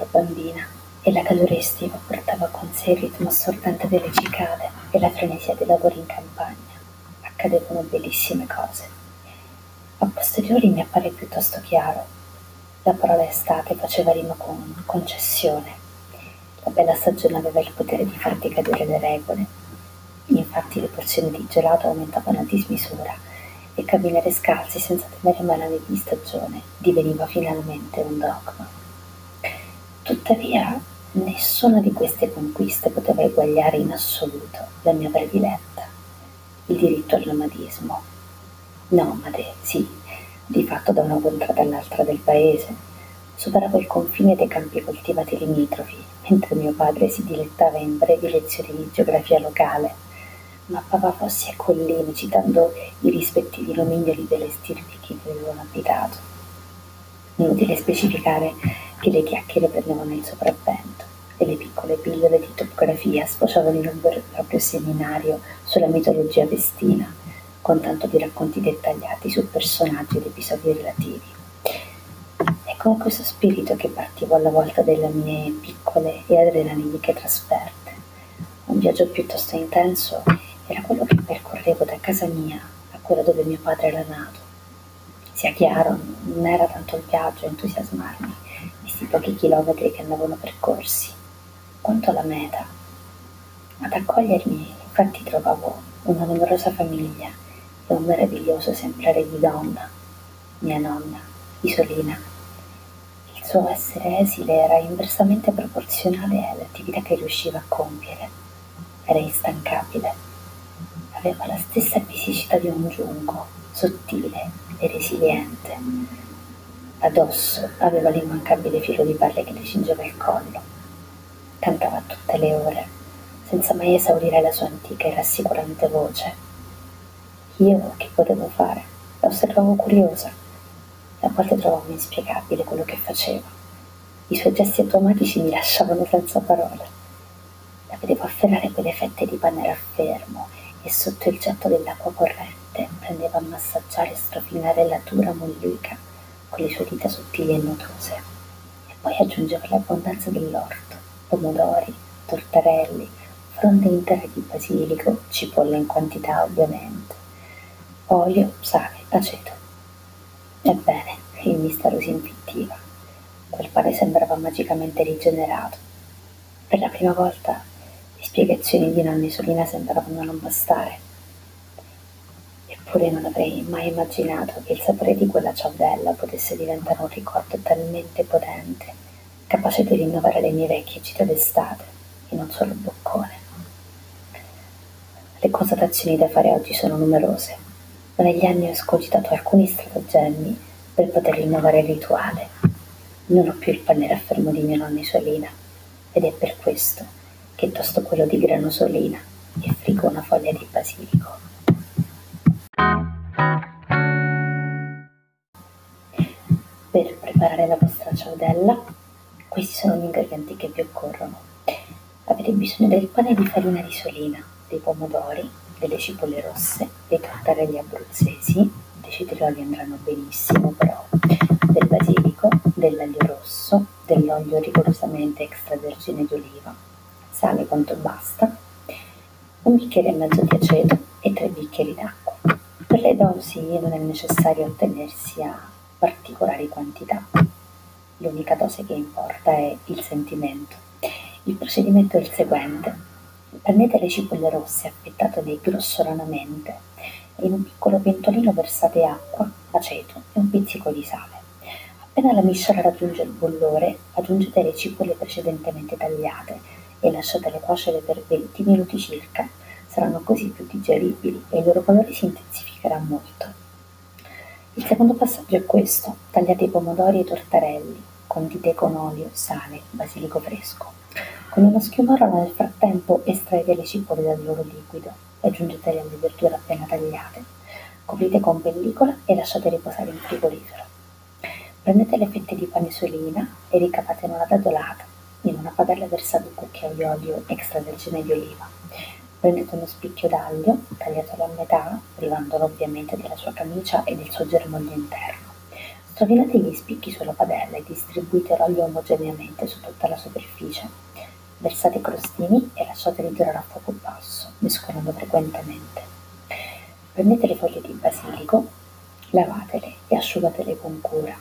ero bambina e la calore estiva portava con sé il ritmo assordante delle cicale e la frenesia dei lavori in campagna, accadevano bellissime cose. A posteriori mi appare piuttosto chiaro. La parola estate faceva rima con concessione. La bella stagione aveva il potere di far decadere le regole. Infatti le porzioni di gelato aumentavano a dismisura e camminare scalzi senza temere malanni di stagione diveniva finalmente un dogma. Tuttavia, nessuna di queste conquiste poteva eguagliare in assoluto la mia prediletta, il diritto al nomadismo. Nomade, sì, di fatto da una contrada all'altra del paese. Superavo il confine dei campi coltivati limitrofi, mentre mio padre si dilettava in brevi lezioni di geografia locale, mappava fossi e colline citando i rispettivi nomignoli delle stirpi che vi avevano abitato. Inutile specificare che le chiacchiere prendevano il sopravvento e le piccole pillole di topografia sfociavano in un vero e proprio seminario sulla mitologia vestina, con tanto di racconti dettagliati su personaggi ed episodi relativi. È con questo spirito che partivo alla volta delle mie piccole e adrenaliniche trasferte. Un viaggio piuttosto intenso era quello che percorrevo da casa mia a quella dove mio padre era nato. Sia chiaro, non era tanto il viaggio a entusiasmarmi, pochi chilometri che andavano percorsi, quanto alla meta. Ad accogliermi infatti trovavo una numerosa famiglia e un meraviglioso esemplare di donna, mia nonna, Isolina. Il suo essere esile era inversamente proporzionale all'attività che riusciva a compiere. Era instancabile. Aveva la stessa fisicità di un giunco, sottile e resiliente Addosso aveva l'immancabile filo di palle che le cingeva il collo. Cantava tutte le ore, senza mai esaurire la sua antica e rassicurante voce. Io che potevo fare? La osservavo curiosa. A volte trovavo inspiegabile quello che faceva. I suoi gesti automatici mi lasciavano senza parole. La vedevo afferrare quelle fette di pane raffermo e sotto il getto dell'acqua corrente prendeva a massaggiare e strofinare la dura mollica con le sue dita sottili e notose, e poi aggiungeva l'abbondanza dell'orto, pomodori, tortarelli, fronde intere di basilico, cipolla in quantità ovviamente, olio, sale, aceto. Ebbene, il mistero si infittiva. Quel pane sembrava magicamente rigenerato. Per la prima volta le spiegazioni di nonna Isolina sembravano non bastare Eppure non avrei mai immaginato che il sapore di quella cialdella potesse diventare un ricordo talmente potente, capace di rinnovare le mie vecchie gite d'estate, in un solo boccone. Le constatazioni da fare oggi sono numerose, ma negli anni ho scogitato alcuni stratagemmi per poter rinnovare il rituale. Non ho più il pane raffermo di mia nonna Isolina, ed è per questo che tosto quello di grano solina e frigo una foglia di basilico. Per preparare la vostra cialdella, questi sono gli ingredienti che vi occorrono. Avete bisogno del pane di farina risolina, dei pomodori, delle cipolle rosse, dei tortarelli abruzzesi, dei cetrioli andranno benissimo però, del basilico, dell'aglio rosso, dell'olio rigorosamente extravergine di oliva, sale quanto basta, un bicchiere e mezzo di aceto e tre bicchieri d'acqua. Per le dosi non è necessario ottenersi a particolari quantità. L'unica dose che importa è il sentimento. Il procedimento è il seguente. Prendete le cipolle rosse affettatele grossolanamente e in un piccolo pentolino versate acqua, aceto e un pizzico di sale. Appena la miscela raggiunge il bollore, aggiungete le cipolle precedentemente tagliate e lasciatele cuocere per 20 minuti circa. Saranno così più digeribili e il loro colore si intensificherà molto. Il secondo passaggio è questo: tagliate i pomodori e i tortarelli, condite con olio, sale, basilico fresco. Con uno schiumaro nel frattempo estraete le cipolle dal loro liquido e aggiungetele alle verdure appena tagliate. Coprite con pellicola e lasciate riposare in frigorifero. Prendete le fette di pane solina e ricavate in una dadolata. In una padella versate un cucchiaio di olio extravergine di oliva. Prendete uno spicchio d'aglio, tagliatelo a metà, privandolo ovviamente della sua camicia e del suo germoglio interno. Rovinate gli spicchi sulla padella e distribuite l'olio omogeneamente su tutta la superficie. Versate i crostini e lasciateli girare a fuoco basso, mescolando frequentemente. Prendete le foglie di basilico, lavatele e asciugatele con cura.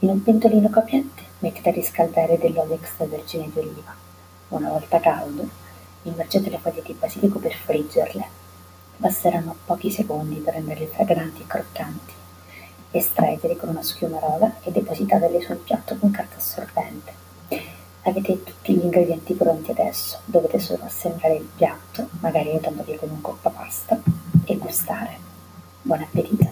In un pentolino capiente mettete a riscaldare dell'olio extravergine di oliva. Una volta caldo, immergete le foglie di basilico per friggerle. Basteranno pochi secondi per renderle fragranti e croccanti. Estraeteli con una schiumarola e depositatele sul piatto con carta assorbente. Avete tutti gli ingredienti pronti adesso, dovete solo assemblare il piatto, magari aiutandoli con un coppa pasta, e gustare. Buon appetito!